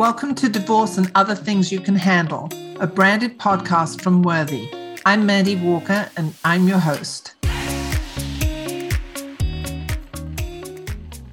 Welcome to Divorce and Other Things You Can Handle, a branded podcast from Worthy. I'm Mandy Walker and I'm your host.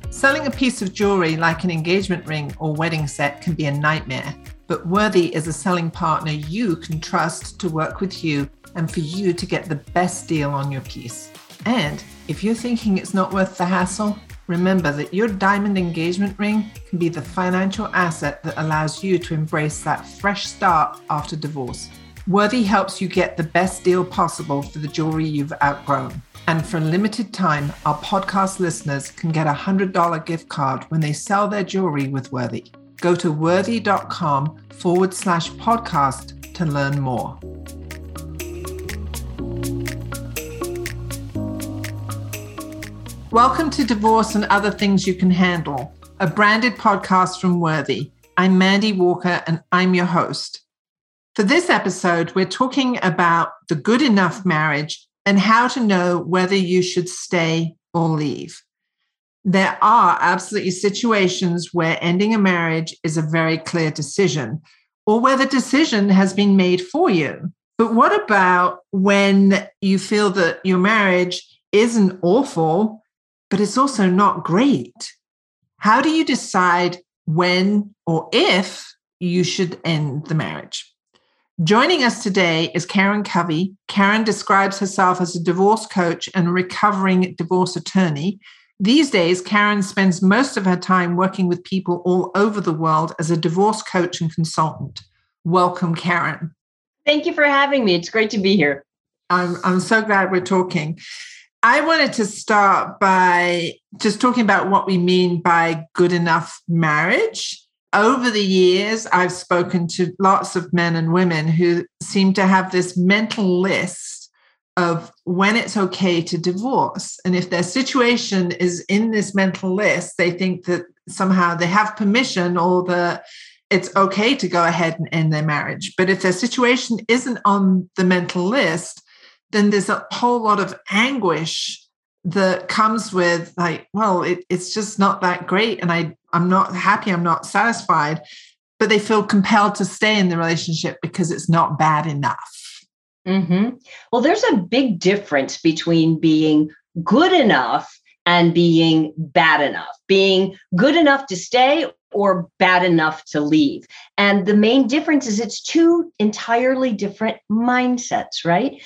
Selling a piece of jewelry like an engagement ring or wedding set can be a nightmare, but Worthy is a selling partner you can trust to work with you and for you to get the best deal on your piece. And if you're thinking it's not worth the hassle, remember that your diamond engagement ring can be the financial asset that allows you to embrace that fresh start after divorce. Worthy helps you get the best deal possible for the jewelry you've outgrown. And for a limited time, our podcast listeners can get a $100 gift card when they sell their jewelry with Worthy. Go to worthy.com forward slash podcast to learn more. Welcome to Divorce and Other Things You Can Handle, a branded podcast from Worthy. I'm Mandy Walker and I'm your host. For this episode, we're talking about the good enough marriage and how to know whether you should stay or leave. There are absolutely situations where ending a marriage is a very clear decision or where the decision has been made for you. But what about when you feel that your marriage isn't awful, but it's also not great? How do you decide when or if you should end the marriage? Joining us today is Karen Covy. Karen describes herself as a divorce coach and recovering divorce attorney. These days, Karen spends most of her time working with people all over the world as a divorce coach and consultant. Welcome, Karen. Thank you for having me. It's great to be here. I'm, I'm so glad we're talking. I wanted to start by just talking about what we mean by good enough marriage over the years, I've spoken to lots of men and women who seem to have this mental list of when it's okay to divorce. And if their situation is in this mental list, they think that somehow they have permission or that it's okay to go ahead and end their marriage. But if their situation isn't on the mental list, then there's a whole lot of anguish that comes with like well it, it's just not that great and i i'm not happy i'm not satisfied but they feel compelled to stay in the relationship because it's not bad enough mm-hmm. well there's a big difference between being good enough and being bad enough being good enough to stay or bad enough to leave. And the main difference is it's two entirely different mindsets, right?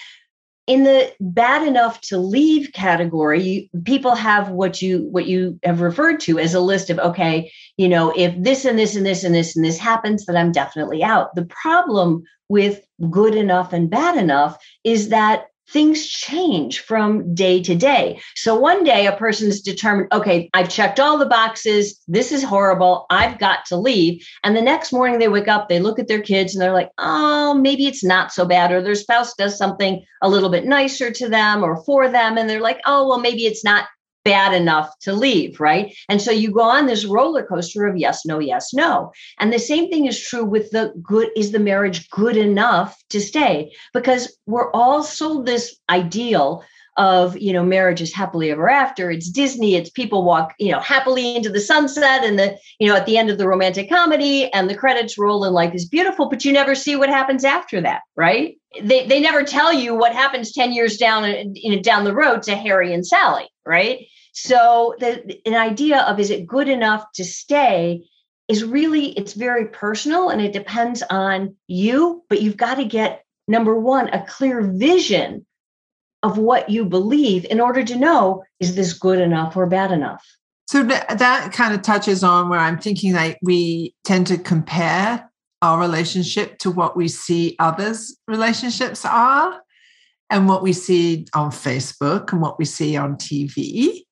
In the bad enough to leave category people have what you what you have referred to as a list of okay you know if this and this and this and this and this happens then i'm definitely out. The problem with good enough and bad enough is that things change from day to day. So one day a person is determined, okay, I've checked all the boxes. This is horrible. I've got to leave. And the next morning they wake up, they look at their kids and they're like, oh, maybe it's not so bad. Or their spouse does something a little bit nicer to them or for them. And they're like, oh, well, maybe it's not bad enough to leave, right? And so you go on this roller coaster of yes, no, yes, no. And the same thing is true with the good is the marriage good enough to stay? Because we're all sold this ideal of you know marriage is happily ever after it's disney it's people walk you know happily into the sunset and the you know at the end of the romantic comedy and the credits roll and life is beautiful but you never see what happens after that right they, they never tell you what happens 10 years down uh, you know down the road to harry and sally right so the an idea of is it good enough to stay is really it's very personal and it depends on you but you've got to get number one a clear vision of what you believe in order to know is this good enough or bad enough? So that, that kind of touches on where i'm thinking like we tend to compare our relationship to what we see others relationships are and what we see on facebook and what we see on tv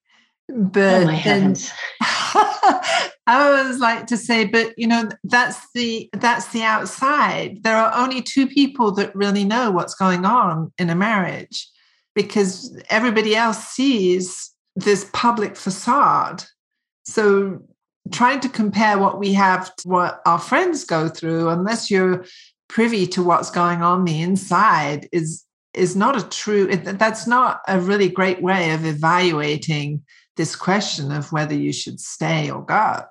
Oh but oh I always like to say, but you know, that's the that's the outside. There are only two people that really know what's going on in a marriage because everybody else sees this public facade. So trying to compare what we have to what our friends go through, unless you're privy to what's going on the inside, is is not a true. That's not a really great way of evaluating this question of whether you should stay or go.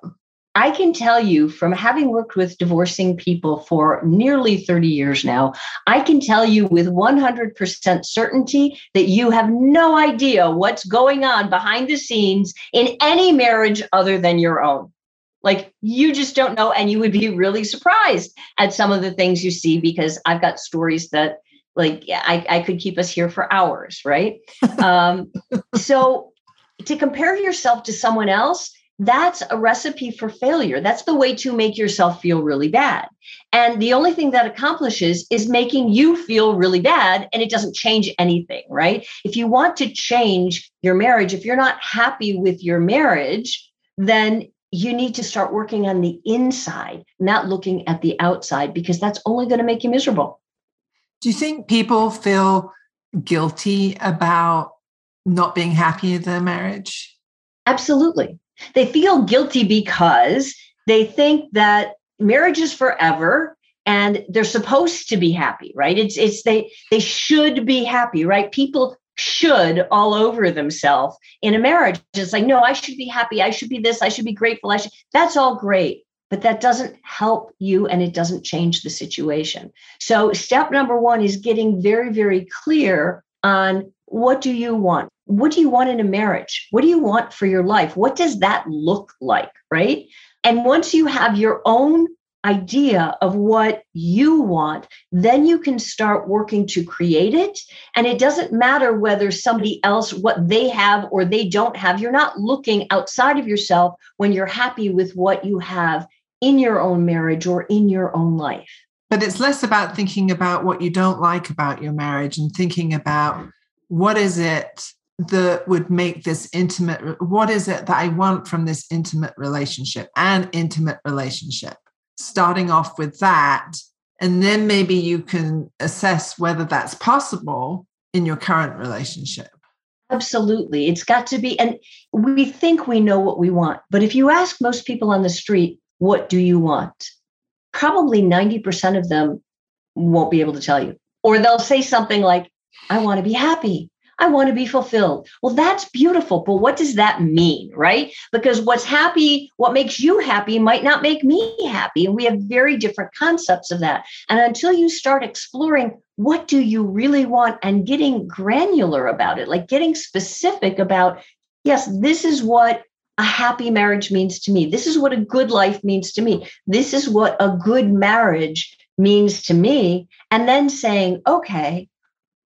I can tell you from having worked with divorcing people for nearly 30 years now, I can tell you with 100% certainty that you have no idea what's going on behind the scenes in any marriage other than your own. Like you just don't know. And you would be really surprised at some of the things you see because I've got stories that like I, I could keep us here for hours, right? um, so to compare yourself to someone else, that's a recipe for failure. That's the way to make yourself feel really bad. And the only thing that accomplishes is making you feel really bad and it doesn't change anything, right? If you want to change your marriage, if you're not happy with your marriage, then you need to start working on the inside, not looking at the outside, because that's only going to make you miserable. Do you think people feel guilty about not being happy in their marriage? Absolutely. They feel guilty because they think that marriage is forever and they're supposed to be happy, right? It's it's they they should be happy, right? People should all over themselves in a marriage. It's like, no, I should be happy. I should be this. I should be grateful. I should. That's all great, but that doesn't help you and it doesn't change the situation. So, step number one is getting very, very clear on what do you want? What do you want in a marriage? What do you want for your life? What does that look like? Right. And once you have your own idea of what you want, then you can start working to create it. And it doesn't matter whether somebody else, what they have or they don't have. You're not looking outside of yourself when you're happy with what you have in your own marriage or in your own life. But it's less about thinking about what you don't like about your marriage and thinking about what is it that would make this intimate what is it that i want from this intimate relationship an intimate relationship? Starting off with that and then maybe you can assess whether that's possible in your current relationship. Absolutely. It's got to be and we think we know what we want but if you ask most people on the street what do you want? probably 90% of them won't be able to tell you or they'll say something like i want to be happy I want to be fulfilled. Well, that's beautiful, but what does that mean, right? Because what's happy, what makes you happy might not make me happy. And we have very different concepts of that. And until you start exploring what do you really want and getting granular about it, like getting specific about, yes, this is what a happy marriage means to me. This is what a good life means to me. This is what a good marriage means to me. And then saying, okay,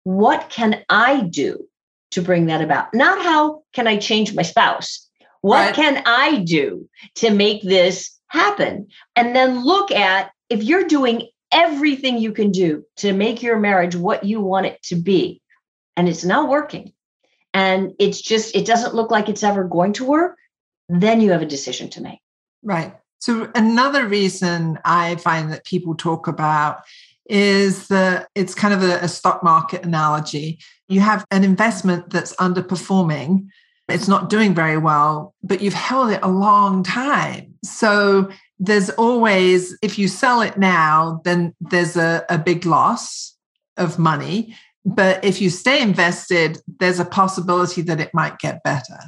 what can I do to bring that about? Not how can I change my spouse? What right. can I do to make this happen? And then look at if you're doing everything you can do to make your marriage what you want it to be, and it's not working, and it's just, it doesn't look like it's ever going to work, then you have a decision to make. Right. So, another reason I find that people talk about is that it's kind of a, a stock market analogy. You have an investment that's underperforming, it's not doing very well, but you've held it a long time. So there's always, if you sell it now, then there's a, a big loss of money. But if you stay invested, there's a possibility that it might get better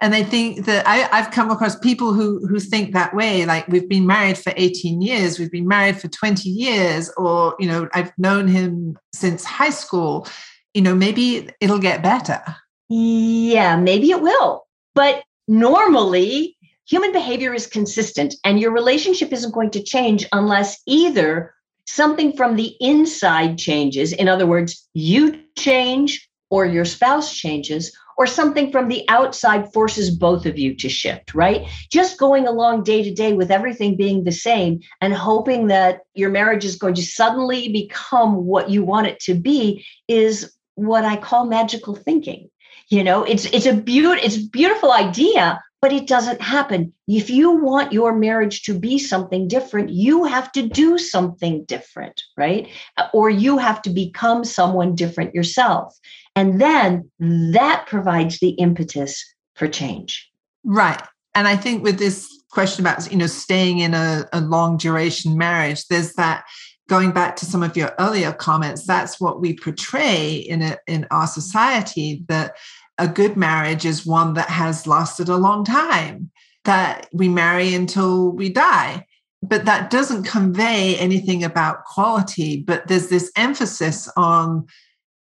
and I think that I, have come across people who who think that way. Like we've been married for 18 years, we've been married for 20 years, or you know, I've known him since high school. You know, maybe it'll get better. Yeah, maybe it will. But normally, human behavior is consistent, and your relationship isn't going to change unless either something from the inside changes. In other words, you change or your spouse changes, or something from the outside forces both of you to shift, right? Just going along day to day with everything being the same and hoping that your marriage is going to suddenly become what you want it to be is what I call magical thinking. You know, it's it's a beautiful it's a beautiful idea, but it doesn't happen. If you want your marriage to be something different, you have to do something different, right? Or you have to become someone different yourself. And then that provides the impetus for change. Right. And I think with this question about, you know, staying in a, a long duration marriage, there's that going back to some of your earlier comments, that's what we portray in a, in our society that a good marriage is one that has lasted a long time. that we marry until we die. But that doesn't convey anything about quality, but there's this emphasis on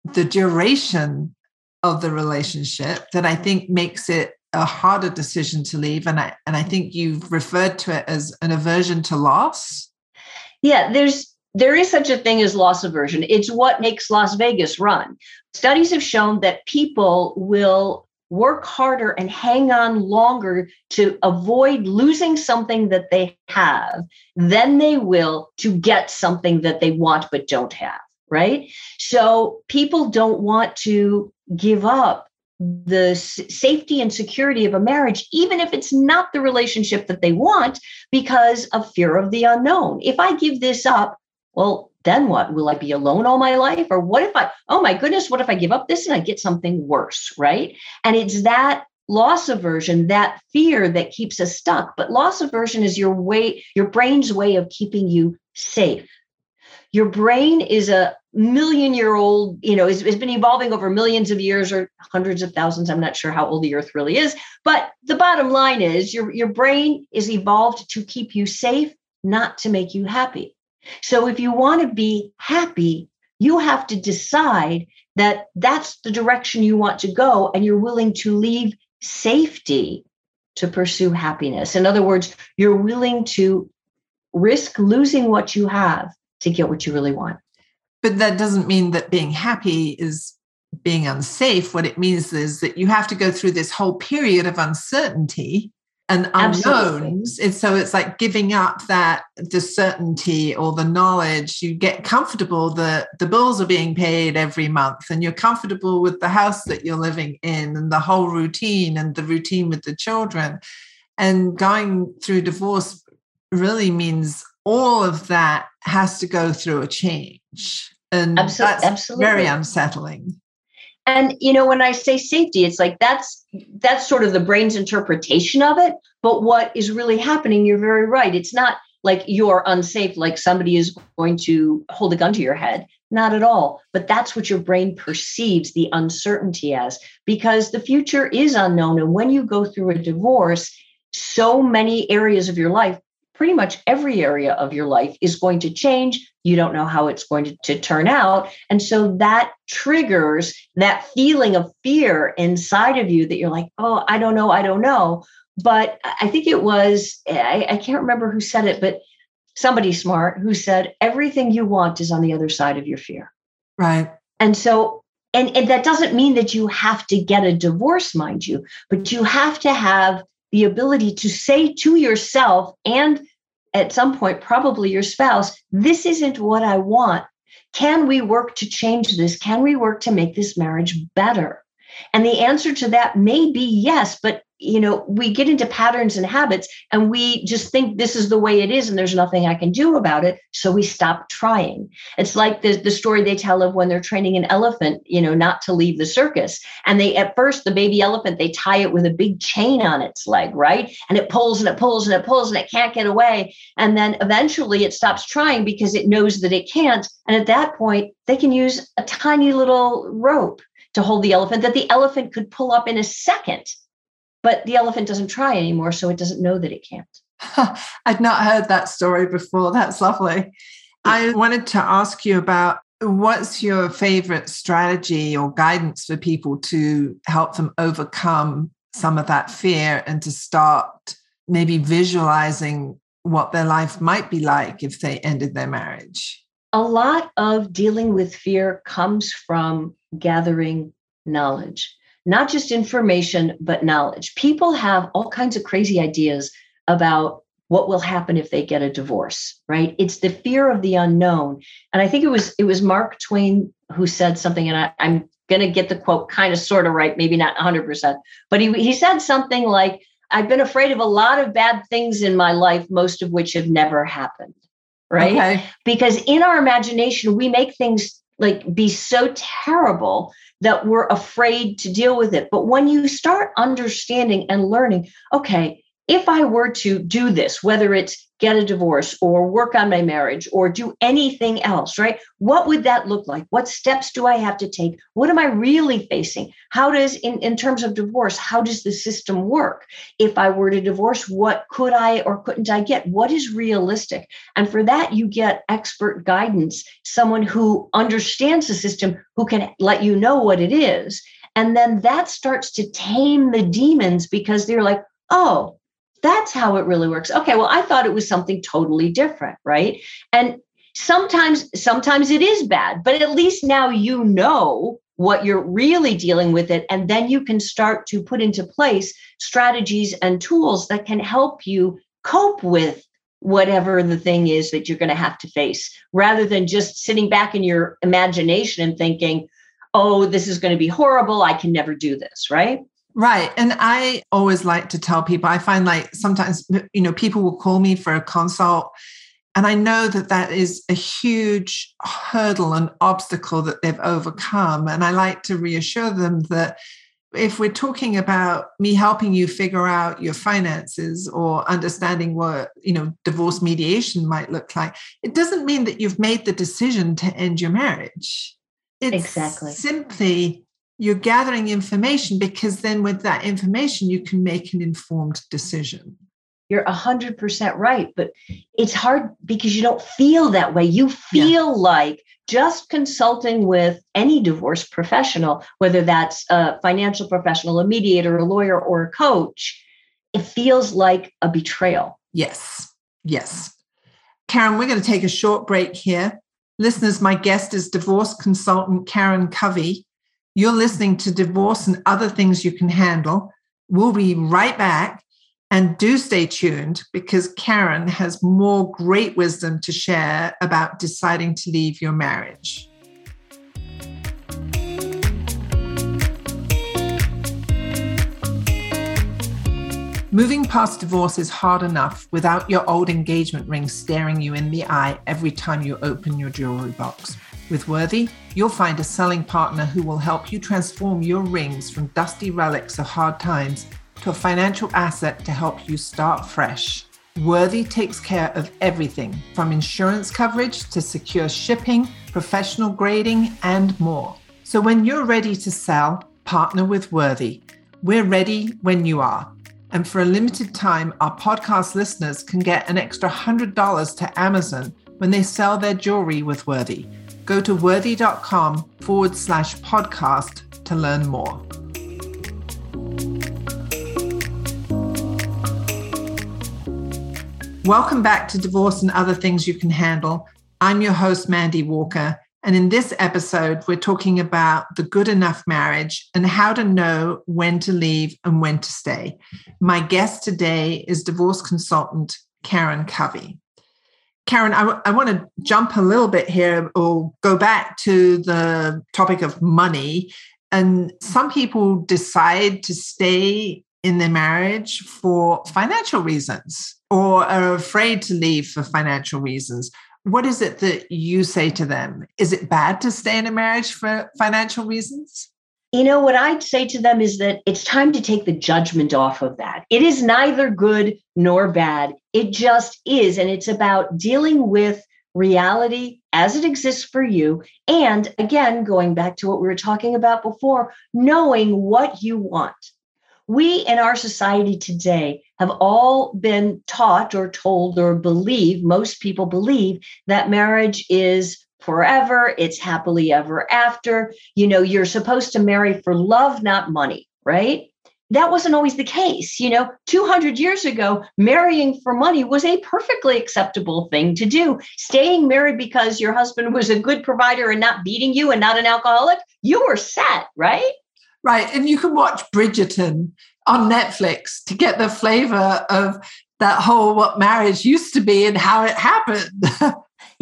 the duration of the relationship that I think makes it a harder decision to leave. And I and I think you've referred to it as an aversion to loss. Yeah, there's there is such a thing as loss aversion. It's what makes Las Vegas run. Studies have shown that people will work harder and hang on longer to avoid losing something that they have than they will to get something that they want but don't have, right? So people don't want to give up the safety and security of a marriage, even if it's not the relationship that they want, because of fear of the unknown. If I give this up, well, then what? Will I be alone all my life? Or what if I, oh my goodness, what if I give up this and I get something worse? Right. And it's that loss aversion, that fear that keeps us stuck. But loss aversion is your way, your brain's way of keeping you safe. Your brain is a million year old, you know, it's, it's been evolving over millions of years or hundreds of thousands. I'm not sure how old the earth really is. But the bottom line is your, your brain is evolved to keep you safe, not to make you happy. So if you want to be happy, you have to decide that that's the direction you want to go and you're willing to leave safety to pursue happiness. In other words, you're willing to risk losing what you have to get what you really want. But that doesn't mean that being happy is being unsafe. What it means is that you have to go through this whole period of uncertainty and unknowns. And so it's like giving up that the certainty or the knowledge. You get comfortable that the bills are being paid every month and you're comfortable with the house that you're living in and the whole routine and the routine with the children. And going through divorce really means all of that has to go through a change. And Absolutely. that's Absolutely. very unsettling and you know when i say safety it's like that's that's sort of the brain's interpretation of it. But what is really happening you're very right. It's not like you're unsafe like somebody is going to hold a gun to your head. Not at all. But that's what your brain perceives the uncertainty as. Because the future is unknown. And when you go through a divorce so many areas of your life pretty much every area of your life is going to change. You don't know how it's going to, to, turn out. And so that triggers that feeling of fear inside of you that you're like, oh, I don't know, I don't know. But I think it was, I, I can't remember who said it, but somebody smart who said, everything you want is on the other side of your fear. Right. And so and, and that doesn't mean that you have to get a divorce, mind you, but you have to have the ability to say to yourself and at some point, probably your spouse, this isn't what I want. Can we work to change this? Can we work to make this marriage better? And the answer to that may be yes, but you know, we get into patterns and habits and we just think this is the way it is and there's nothing I can do about it. So we stop trying. It's like the, the story they tell of when they're training an elephant, you know, not to leave the circus. And they, at first, the baby elephant, they tie it with a big chain on its leg, right? And it pulls and it pulls and it pulls and it can't get away. And then eventually it stops trying because it knows that it can't. And at that point, they can use a tiny little rope to hold the elephant that the elephant could pull up in a second. But the elephant doesn't try anymore, so it doesn't know that it can't. I'd not heard that story before. That's lovely. I wanted to ask you about what's your favorite strategy or guidance for people to help them overcome some of that fear and to start maybe visualizing what their life might be like if they ended their marriage? A lot of dealing with fear comes from gathering knowledge, not just information, but knowledge. People have all kinds of crazy ideas about what will happen if they get a divorce right it's the fear of the unknown and i think it was it was mark twain who said something and I, i'm going to get the quote kind of sort of right maybe not 100% but he, he said something like i've been afraid of a lot of bad things in my life most of which have never happened right okay. because in our imagination we make things like be so terrible that we're afraid to deal with it. But when you start understanding and learning, okay, if I were to do this, whether it's get a divorce or work on my marriage or do anything else, right? What would that look like? What steps do I have to take? What am I really facing? How does, in, in terms of divorce, how does the system work? If I were to divorce, what could I or couldn't I get? What is realistic? And for that, you get expert guidance, someone who understands the system, who can let you know what it is. And then that starts to tame the demons because they're like, oh, that's how it really works. Okay, well, I thought it was something totally different, right? And sometimes sometimes it is bad, but at least now you know what you're really dealing with it and then you can start to put into place strategies and tools that can help you cope with whatever the thing is that you're going to have to face rather than just sitting back in your imagination and thinking oh this is going to be horrible i can never do this right Right. And I always like to tell people, I find like sometimes, you know, people will call me for a consult. And I know that that is a huge hurdle and obstacle that they've overcome. And I like to reassure them that if we're talking about me helping you figure out your finances or understanding what you know divorce mediation might look like it doesn't mean that you've made the decision to end your marriage it's exactly simply you're gathering information because then with that information you can make an informed decision. You're 100% right but it's hard because you don't feel that way. You feel yeah. like just consulting with any divorce professional whether that's a financial professional a mediator a lawyer or a coach it feels like a betrayal. Yes. Yes. Karen we're going to take a short break here. Listeners my guest is divorce consultant karen covy you're listening to Divorce and Other Things You Can Handle. We'll be right back. And do stay tuned because Karen has more great wisdom to share about deciding to leave your marriage. Moving past divorce is hard enough without your old engagement ring staring you in the eye every time you open your jewelry box. With Worthy, you'll find a selling partner who will help you transform your rings from dusty relics of hard times to a financial asset to help you start fresh. Worthy takes care of everything from insurance coverage to secure shipping, professional grading, and more. So when you're ready to sell, partner with Worthy. We're ready when you are. And for a limited time, our podcast listeners can get an extra $100 to Amazon when they sell their jewelry with Worthy Go to worthy.com forward slash podcast to learn more. Welcome back to Divorce and Other Things You Can Handle. I'm your host, Mandy Walker. And in this episode, we're talking about the good enough marriage and how to know when to leave and when to stay. My guest today is divorce consultant Karen Covy. Karen, I, w- I want to jump a little bit here or go back to the topic of money. And some people decide to stay in their marriage for financial reasons or are afraid to leave for financial reasons. What is it that you say to them? Is it bad to stay in a marriage for financial reasons? You know, what I'd say to them is that it's time to take the judgment off of that. It is neither good nor bad. It just is. And it's about dealing with reality as it exists for you. And again, going back to what we were talking about before, knowing what you want. We in our society today have all been taught or told or believe, most people believe that marriage is forever, it's happily ever after. You know, you're supposed to marry for love, not money, right? That wasn't always the case. You know, 200 years ago, marrying for money was a perfectly acceptable thing to do. Staying married because your husband was a good provider and not beating you and not an alcoholic, you were set, right? Right. And you can watch Bridgerton on Netflix to get the flavor of that whole what marriage used to be and how it happened.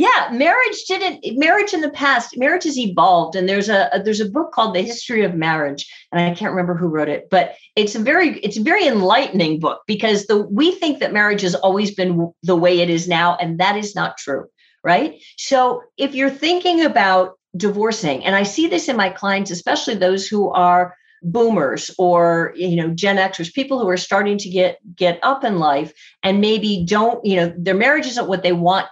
yeah marriage didn't marriage in the past marriage has evolved and there's a, there's a book called the history of marriage and i can't remember who wrote it but it's a very it's a very enlightening book because the we think that marriage has always been the way it is now and that is not true right? So if you're thinking about divorcing and i see this in my clients especially those who are boomers or you know gen xers people who are starting to get get up in life and maybe don't you know their marriage isn't what they want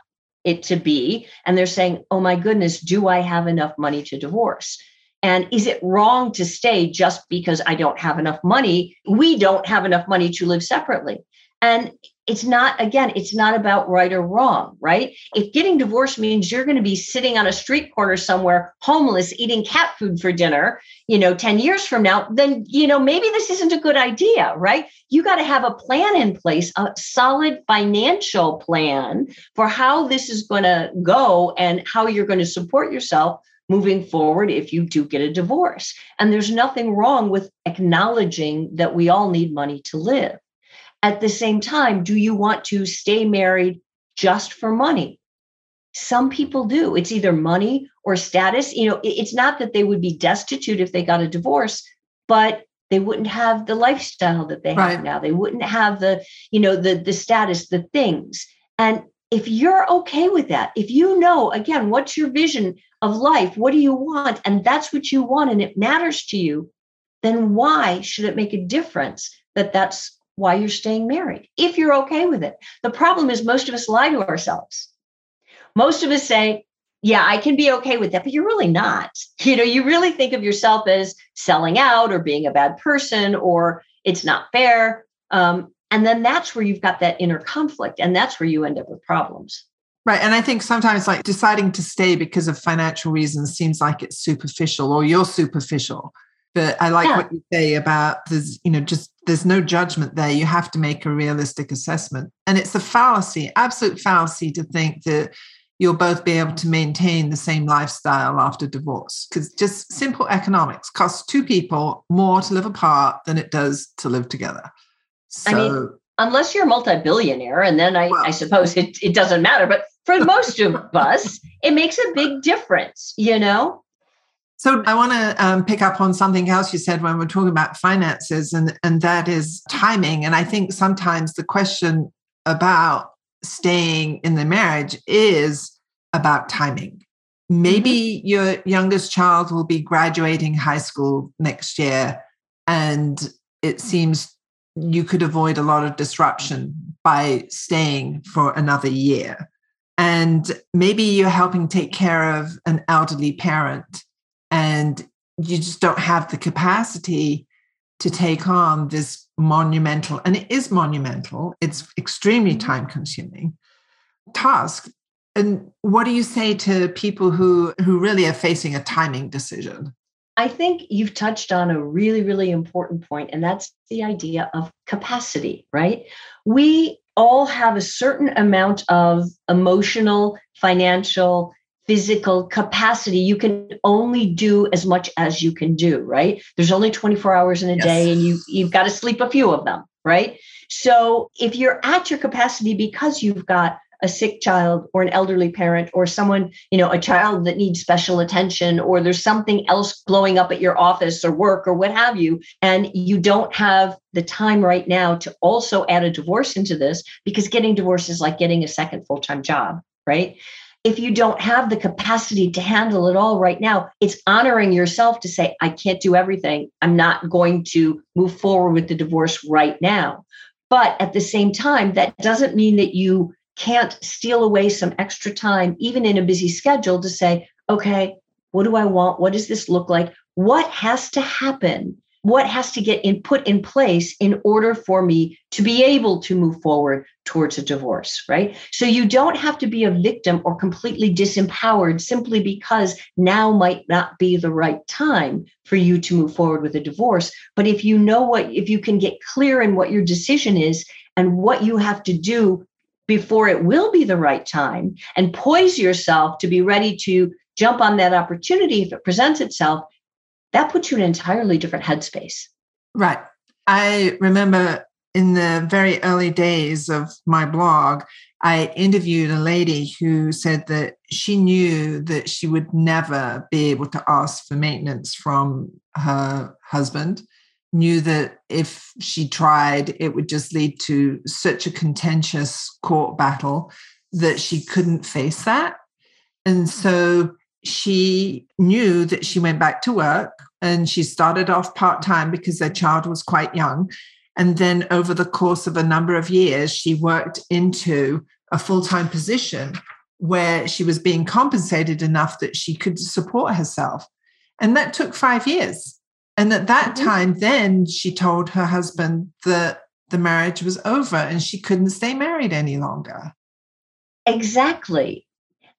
it to be. And they're saying oh my goodness do i have enough money to divorce? And is it wrong to stay just because i don't have enough money? We don't have enough money to live separately and it's not, again, it's not about right or wrong, right? If getting divorced means you're going to be sitting on a street corner somewhere, homeless, eating cat food for dinner, you know, 10 years from now, then, you know, maybe this isn't a good idea, right? You got to have a plan in place, a solid financial plan for how this is going to go and how you're going to support yourself moving forward if you do get a divorce. And there's nothing wrong with acknowledging that we all need money to live. At the same time, do you want to stay married just for money? Some people do. It's either money or status. You know, it's not that they would be destitute if they got a divorce, but they wouldn't have the lifestyle that they right. have now. They wouldn't have the, you know, the the status, the things. And if you're okay with that, if you know, again, what's your vision of life? What do you want? And that's what you want and it matters to you, then why should it make a difference that that's why you're staying married if you're okay with it. The problem is most of us lie to ourselves. Most of us say, yeah, I can be okay with that, but you're really not. You know, you really think of yourself as selling out or being a bad person or it's not fair. Um, and then that's where you've got that inner conflict, and that's where you end up with problems. Right. And I think sometimes like deciding to stay because of financial reasons seems like it's superficial or you're superficial. But I like yeah. what you say about there's, you know, just there's no judgment there. You have to make a realistic assessment. And it's a fallacy, absolute fallacy to think that you'll both be able to maintain the same lifestyle after divorce because just simple economics costs two people more to live apart than it does to live together. So, I mean, unless you're a multi-billionaire, and then I, well, I suppose it, it doesn't matter. But for most of us, it makes a big difference, you know? So I want to um, pick up on something else you said when we're talking about finances, and and that is timing. And I think sometimes the question about staying in the marriage is about timing. Maybe mm-hmm. your youngest child will be graduating high school next year, and it seems you could avoid a lot of disruption by staying for another year. And maybe you're helping take care of an elderly parent and you just don't have the capacity to take on this monumental and it is monumental it's extremely mm-hmm. time consuming task. And what do you say to people who who really are facing a timing decision? I think you've touched on a really really important point and that's the idea of capacity right? We all have a certain amount of emotional financial physical capacity. You can only do as much as you can do, right? There's only 24 hours in a yes. day and you you've got to sleep a few of them, right? So if you're at your capacity because you've got a sick child or an elderly parent or someone, you know, a child that needs special attention or there's something else blowing up at your office or work or what have you and you don't have the time right now to also add a divorce into this because getting divorced is like getting a second full-time job, right? If you don't have the capacity to handle it all right now, it's honoring yourself to say, I can't do everything. I'm not going to move forward with the divorce right now. But at the same time, that doesn't mean that you can't steal away some extra time, even in a busy schedule, to say, okay, what do I want? What does this look like? What has to happen what has to get in, put in place in order for me to be able to move forward towards a divorce, right? So you don't have to be a victim or completely disempowered simply because now might not be the right time for you to move forward with a divorce. But if you know what, if you can get clear in what your decision is and what you have to do before it will be the right time and poise yourself to be ready to jump on that opportunity if it presents itself, that puts you in an entirely different headspace. Right. I remember in the very early days of my blog, I interviewed a lady who said that she knew that she would never be able to ask for maintenance from her husband, knew that if she tried, it would just lead to such a contentious court battle that she couldn't face that. And so she knew that she went back to work and she started off part time because their child was quite young. And then over the course of a number of years, she worked into a full time position where she was being compensated enough that she could support herself. And that took five years. And at that mm-hmm. time, then she told her husband that the marriage was over and she couldn't stay married any longer. Exactly.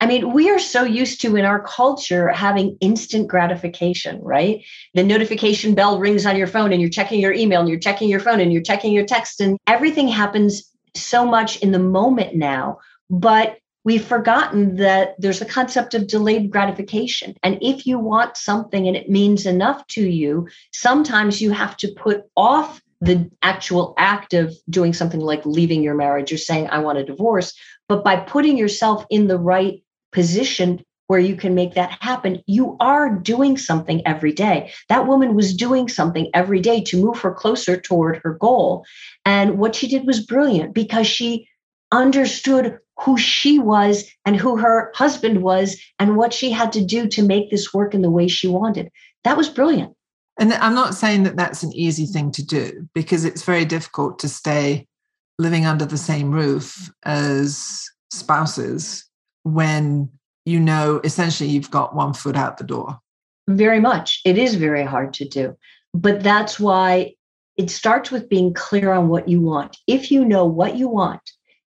I mean, we are so used to in our culture having instant gratification, right? The notification bell rings on your phone and you're checking your email and you're checking your phone and you're checking your text, and everything happens so much in the moment now. But we've forgotten that there's a concept of delayed gratification. And if you want something and it means enough to you, sometimes you have to put off the actual act of doing something like leaving your marriage or saying, I want a divorce. But by putting yourself in the right position where you can make that happen, you are doing something every day. That woman was doing something every day to move her closer toward her goal. And what she did was brilliant because she understood who she was and who her husband was and what she had to do to make this work in the way she wanted. That was brilliant. And I'm not saying that that's an easy thing to do because it's very difficult to stay living under the same roof as spouses when you know essentially you've got one foot out the door. Very much. It is very hard to do. But that's why it starts with being clear on what you want. If you know what you want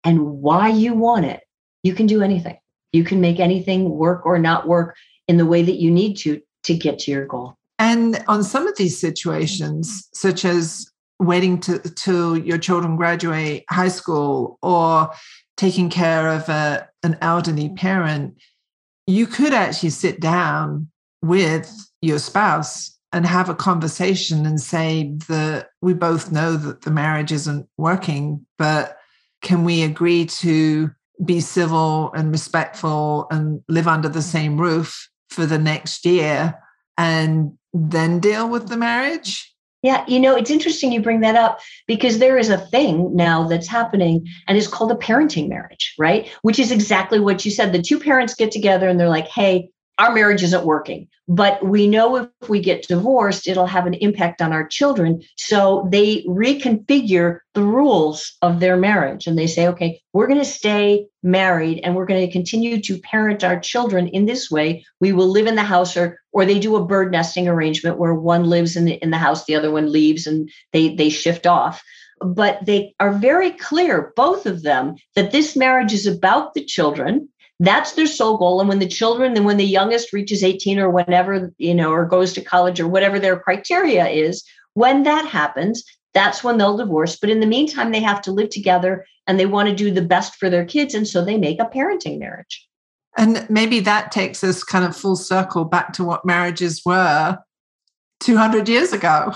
and why you want it, you can do anything. You can make anything work or not work in the way that you need to to get to your goal. And on some of these situations, such as waiting to, till your children graduate high school or taking care of a, an elderly mm-hmm. parent, you could actually sit down with your spouse and have a conversation and say that we both know that the marriage isn't working, but can we agree to be civil and respectful and live under the mm-hmm. same roof for the next year and then deal with the marriage? Yeah, you know, it's interesting you bring that up because there is a thing now that's happening and it's called a parenting marriage, right? Which is exactly what you said. The two parents get together and they're like, hey, our marriage isn't working. But we know if we get divorced, it'll have an impact on our children. So they reconfigure the rules of their marriage and they say, okay, we're going to stay married and we're going to continue to parent our children in this way. We will live in the house or or they do a bird nesting arrangement where one lives in the, in the house, the other one leaves and they they shift off but they are very clear, both of them, that this marriage is about the children that's their sole goal. And when the children and when the youngest reaches 18 or whatever you know or goes to college or whatever their criteria is when that happens that's when they'll divorce. But in the meantime they have to live together and they want to do the best for their kids. And so they make a parenting marriage. And maybe that takes us kind of full circle back to what marriages were 200 years ago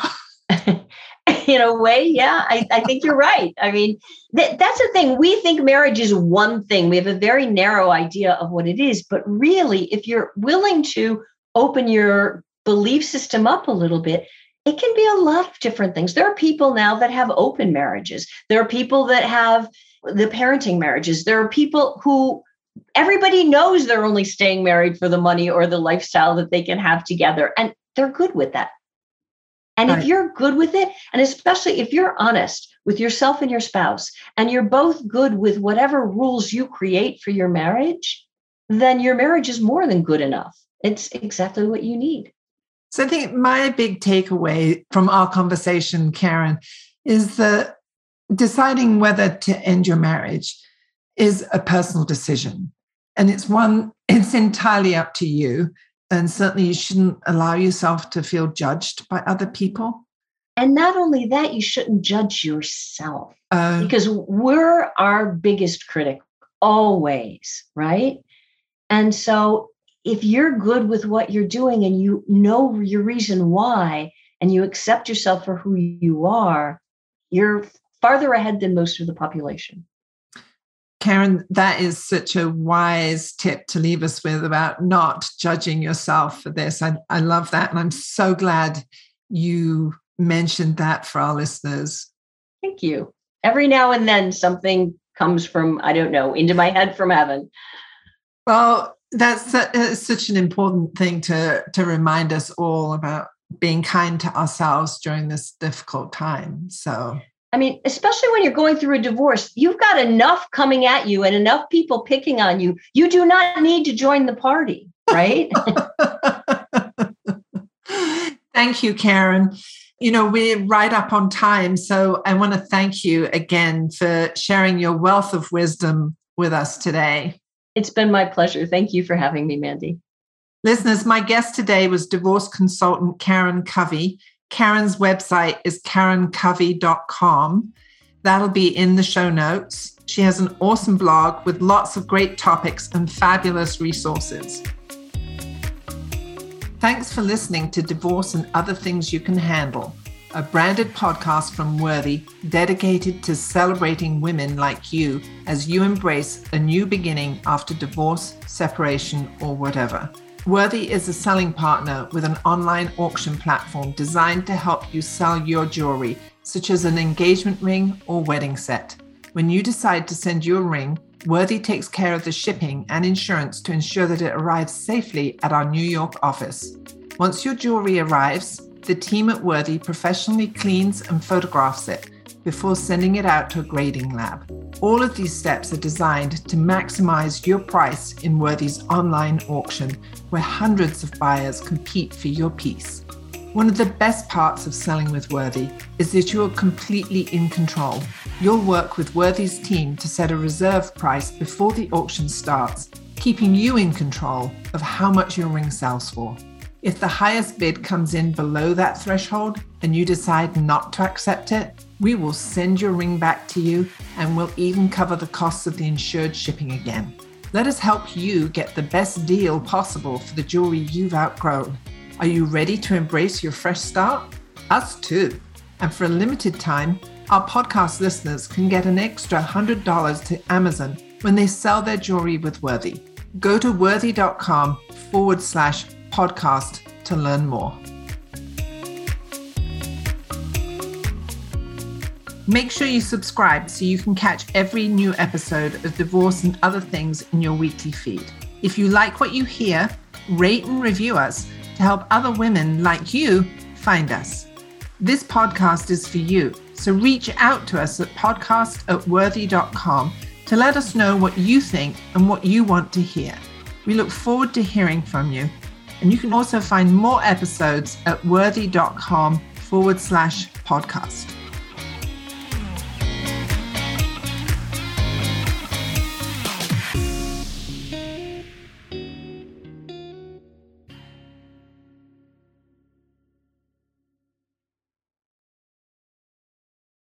in a way, yeah, I, I think you're right. I mean, th- that's the thing. We think marriage is one thing. We have a very narrow idea of what it is. But really, if you're willing to open your belief system up a little bit, it can be a lot of different things. There are people now that have open marriages. There are people that have the parenting marriages. There are people who everybody knows they're only staying married for the money or the lifestyle that they can have together. And they're good with that. And right. if you're good with it, and especially if you're honest with yourself and your spouse, and you're both good with whatever rules you create for your marriage, then your marriage is more than good enough. It's exactly what you need. So I think my big takeaway from our conversation, Karen, is that deciding whether to end your marriage is a personal decision. And it's one, it's entirely up to you. And certainly you shouldn't allow yourself to feel judged by other people. And not only that, you shouldn't judge yourself uh, because we're our biggest critic always, right? And so if you're good with what you're doing and you know your reason why and you accept yourself for who you are, you're farther ahead than most of the population. Karen, that is such a wise tip to leave us with about not judging yourself for this. I, I love that. And I'm so glad you mentioned that for our listeners. Thank you. Every now and then something comes from, I don't know, into my head from heaven. Well, That's a, uh, such an important thing to to remind us all about being kind to ourselves during this difficult time. So I mean, especially when you're going through a divorce, you've got enough coming at you and enough people picking on you. You do not need to join the party, right? thank you, Karen. You know, we're right up on time. So I want to thank you again for sharing your wealth of wisdom with us today. It's been my pleasure. Thank you for having me, Mandy. Listeners, my guest today was divorce consultant Karen Covy. Karen's website is karencovy.com. That'll be in the show notes. She has an awesome blog with lots of great topics and fabulous resources. Thanks for listening to Divorce and Other Things You Can Handle, a branded podcast from Worthy dedicated to celebrating women like you as you embrace a new beginning after divorce, separation, or whatever. Worthy is a selling partner with an online auction platform designed to help you sell your jewelry, such as an engagement ring or wedding set. When you decide to send your ring, Worthy takes care of the shipping and insurance to ensure that it arrives safely at our New York office. Once your jewelry arrives, the team at Worthy professionally cleans and photographs it before sending it out to a grading lab. All of these steps are designed to maximize your price in Worthy's online auction, where hundreds of buyers compete for your piece. One of the best parts of selling with Worthy is that you are completely in control. You'll work with Worthy's team to set a reserve price before the auction starts, keeping you in control of how much your ring sells for. If the highest bid comes in below that threshold and you decide not to accept it, we will send your ring back to you and we'll even cover the costs of the insured shipping again. Let us help you get the best deal possible for the jewelry you've outgrown. Are you ready to embrace your fresh start? Us too. And for a limited time, our podcast listeners can get an extra $100 to Amazon when they sell their jewelry with Worthy. Go to worthy.com forward slash podcast to learn more. Make sure you subscribe so you can catch every new episode of Divorce and Other Things in your weekly feed. If you like what you hear, rate and review us to help other women like you find us. This podcast is for you, so reach out to us at podcast at worthy.com to let us know what you think and what you want to hear. We look forward to hearing from you. And you can also find more episodes at worthy.com forward slash podcast.